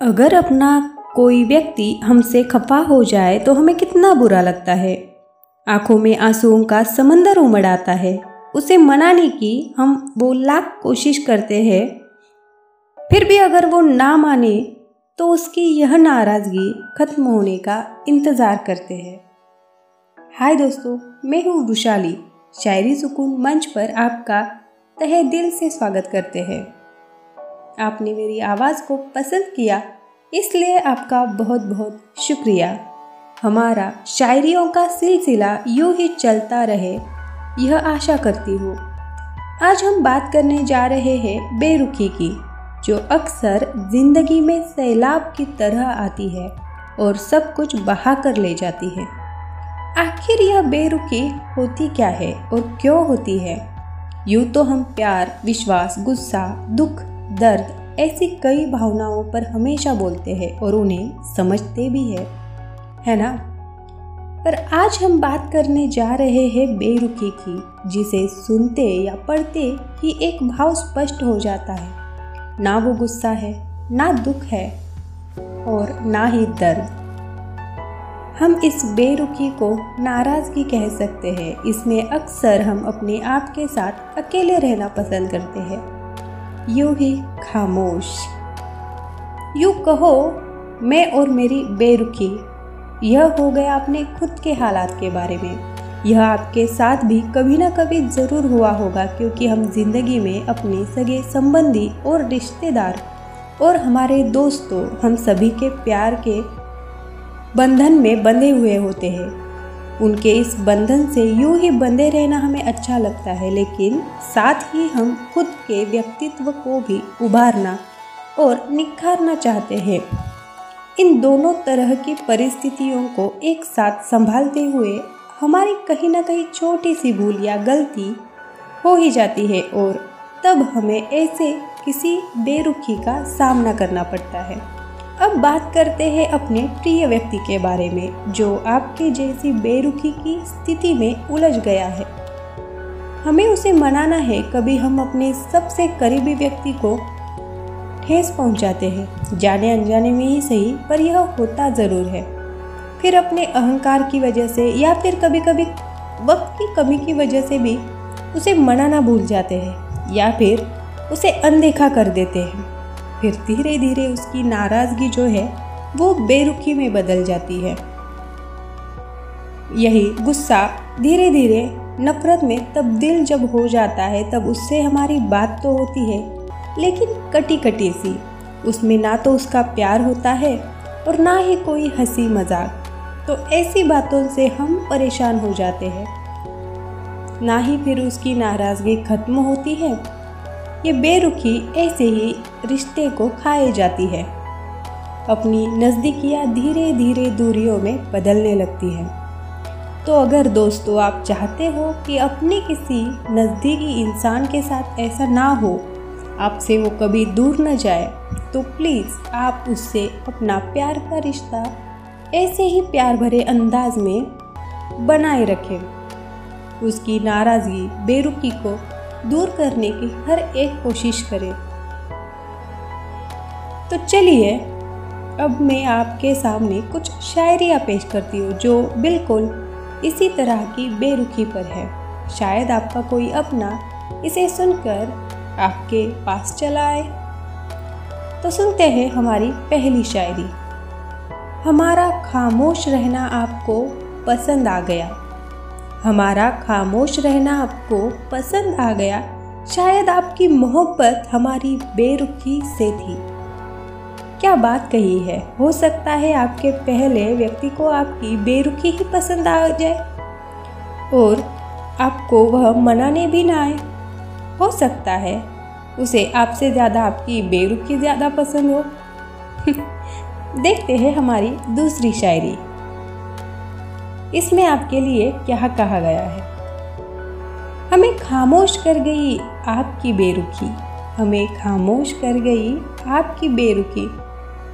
अगर अपना कोई व्यक्ति हमसे खफा हो जाए तो हमें कितना बुरा लगता है। आँखों में आंसुओं का समंदर उमड़ आता है। उसे मनाने की हम वो लाख कोशिश करते हैं। फिर भी अगर वो ना माने तो उसकी यह नाराज़गी खत्म होने का इंतज़ार करते हैं। हाय दोस्तों, मैं हूँ वृशाली शायरी सुकून मंच पर आपका तहे दिल से स्वागत करते हैं। आपने मेरी आवाज़ को पसंद किया, इसलिए आपका बहुत बहुत शुक्रिया। हमारा शायरियों का सिलसिला यूँ ही चलता रहे, यह आशा करती हूँ। आज हम बात करने जा रहे हैं बेरुखी की, जो अक्सर ज़िंदगी में सैलाब की तरह आती है और सब कुछ बहा कर ले जाती है। आखिर यह बेरुखी होती क्या है और क्यों होती है? यूँ तो हम प्यार, विश्वास, गुस्सा, दुख दर्द ऐसी कई भावनाओं पर हमेशा बोलते हैं और उन्हें समझते भी है है ना? पर आज हम बात करने जा रहे हैं बेरुखी की, जिसे सुनते या पढ़ते ही एक भाव स्पष्ट हो जाता है। ना वो गुस्सा है, ना दुख है और ना ही दर्द। हम इस बेरुखी को नाराज़गी कह सकते हैं। इसमें अक्सर हम अपने आप के साथ अकेले रहना पसंद करते हैं। यूँ ही खामोश। यूँ कहो, मैं और मेरी बेरुखी। यह हो गया अपने खुद के हालात के बारे में। यह आपके साथ भी कभी ना कभी ज़रूर हुआ होगा, क्योंकि हम ज़िंदगी में अपने सगे संबंधी और रिश्तेदार और हमारे दोस्तों, हम सभी के प्यार के बंधन में बंधे हुए होते हैं। उनके इस बंधन से यूँ ही बंधे रहना हमें अच्छा लगता है, लेकिन साथ ही हम खुद के व्यक्तित्व को भी उभारना और निखारना चाहते हैं। इन दोनों तरह की परिस्थितियों को एक साथ संभालते हुए हमारी कहीं ना कहीं छोटी सी भूल या गलती हो ही जाती है और तब हमें ऐसे किसी बेरुखी का सामना करना पड़ता है। अब बात करते हैं अपने प्रिय व्यक्ति के बारे में, जो आपके जैसी बेरुखी की स्थिति में उलझ गया है। हमें उसे मनाना है, कभी हम अपने सबसे करीबी व्यक्ति को ठेस पहुंचाते हैं। जाने अनजाने में ही सही, पर यह होता ज़रूर है। फिर अपने अहंकार की वजह से, या फिर कभी कभी वक्त की कमी की वजह से भी उसे मनाना भूल जाते हैं, या फिर उसे अनदेखा कर देते हैं। फिर धीरे धीरे उसकी नाराज़गी जो है, वो बेरुखी में बदल जाती है। यही गुस्सा धीरे धीरे नफरत में तब्दील जब हो जाता है, तब उससे हमारी बात तो होती है, लेकिन कटी कटी सी। उसमें ना तो उसका प्यार होता है और ना ही कोई हँसी मज़ाक। तो ऐसी बातों से हम परेशान हो जाते हैं। ना ही फिर उसकी नाराज़गी खत्म होती है ये बेरुखी ऐसे ही रिश्ते को खाए जाती है। अपनी नज़दीकियाँ धीरे धीरे दूरियों में बदलने लगती हैं। तो अगर दोस्तों आप चाहते हो कि अपने किसी नज़दीकी इंसान के साथ ऐसा ना हो, आपसे वो कभी दूर न जाए तो प्लीज़ आप उससे अपना प्यार का रिश्ता ऐसे ही प्यार भरे अंदाज में बनाए रखें। उसकी नाराज़गी बेरुखी को दूर करने की हर एक कोशिश करें। तो चलिए, अब मैं आपके सामने कुछ शायरियाँ पेश करती हूँ, जो बिल्कुल इसी तरह की बेरुखी पर है। शायद आपका कोई अपना इसे सुनकर आपके पास चला आए। तो सुनते हैं हमारी पहली शायरी। हमारा खामोश रहना आपको पसंद आ गया। हमारा खामोश रहना आपको पसंद आ गया। शायद आपकी मोहब्बत हमारी बेरुखी से थी। क्या बात कही है? हो सकता है आपके पहले व्यक्ति को आपकी बेरुखी ही पसंद आ जाए। और आपको वह मनाने भी ना आए। हो सकता है उसे आपसे ज़्यादा आपकी बेरुखी ज़्यादा पसंद हो। देखते हैं हमारी दूसरी शायरी। इसमें आपके लिए क्या कहा गया है? हमें खामोश कर गई आपकी बेरुखी। हमें खामोश कर गई आपकी बेरुखी।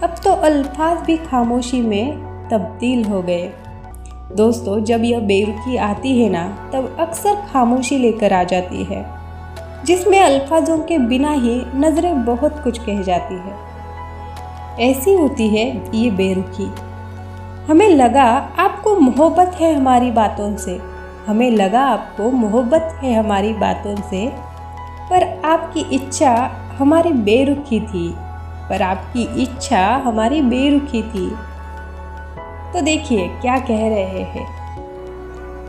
अब तो अल्फाज भी खामोशी में तब्दील हो गए। दोस्तों, जब यह बेरुखी आती है ना, तब अक्सर खामोशी लेकर आ जाती है, जिसमें अल्फाजों के बिना ही नज़रें बहुत कुछ कह जाती है। ऐसी होती है ये बेरुखी। हमें लगा आपको मोहब्बत है हमारी बातों से। हमें लगा आपको मोहब्बत है हमारी बातों से। पर आपकी इच्छा हमारी बेरुखी थी। पर आपकी इच्छा हमारी बेरुखी थी। तो देखिए, क्या कह रहे हैं।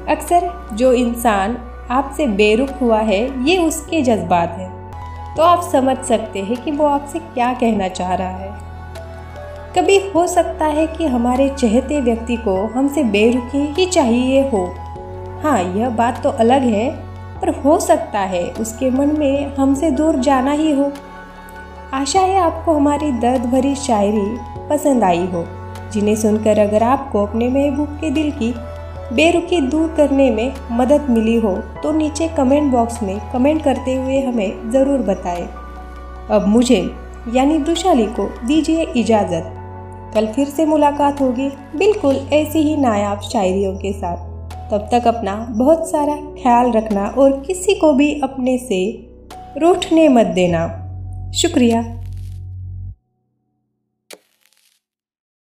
अक्सर जो इंसान आपसे बेरुख हुआ है, ये उसके जज्बात हैं। तो आप समझ सकते हैं कि वो आपसे क्या कहना चाह रहा है। कभी हो सकता है कि हमारे चहते व्यक्ति को हमसे बेरुखी ही चाहिए हो। हाँ यह बात तो अलग है, पर हो सकता है उसके मन में हमसे दूर जाना ही हो। आशा है आपको हमारी दर्द भरी शायरी पसंद आई हो, जिन्हें सुनकर अगर आपको अपने महबूब के दिल की बेरुखी दूर करने में मदद मिली हो तो नीचे कमेंट बॉक्स में कमेंट करते हुए हमें ज़रूर बताएँ। अब मुझे, यानी दुशाली को दीजिए इजाज़त। कल फिर से मुलाकात होगी। बिल्कुल ऐसी ही नायाब शायरियों के साथ। तब तक अपना बहुत सारा ख्याल रखना और किसी को भी अपने से रूठने मत देना। शुक्रिया।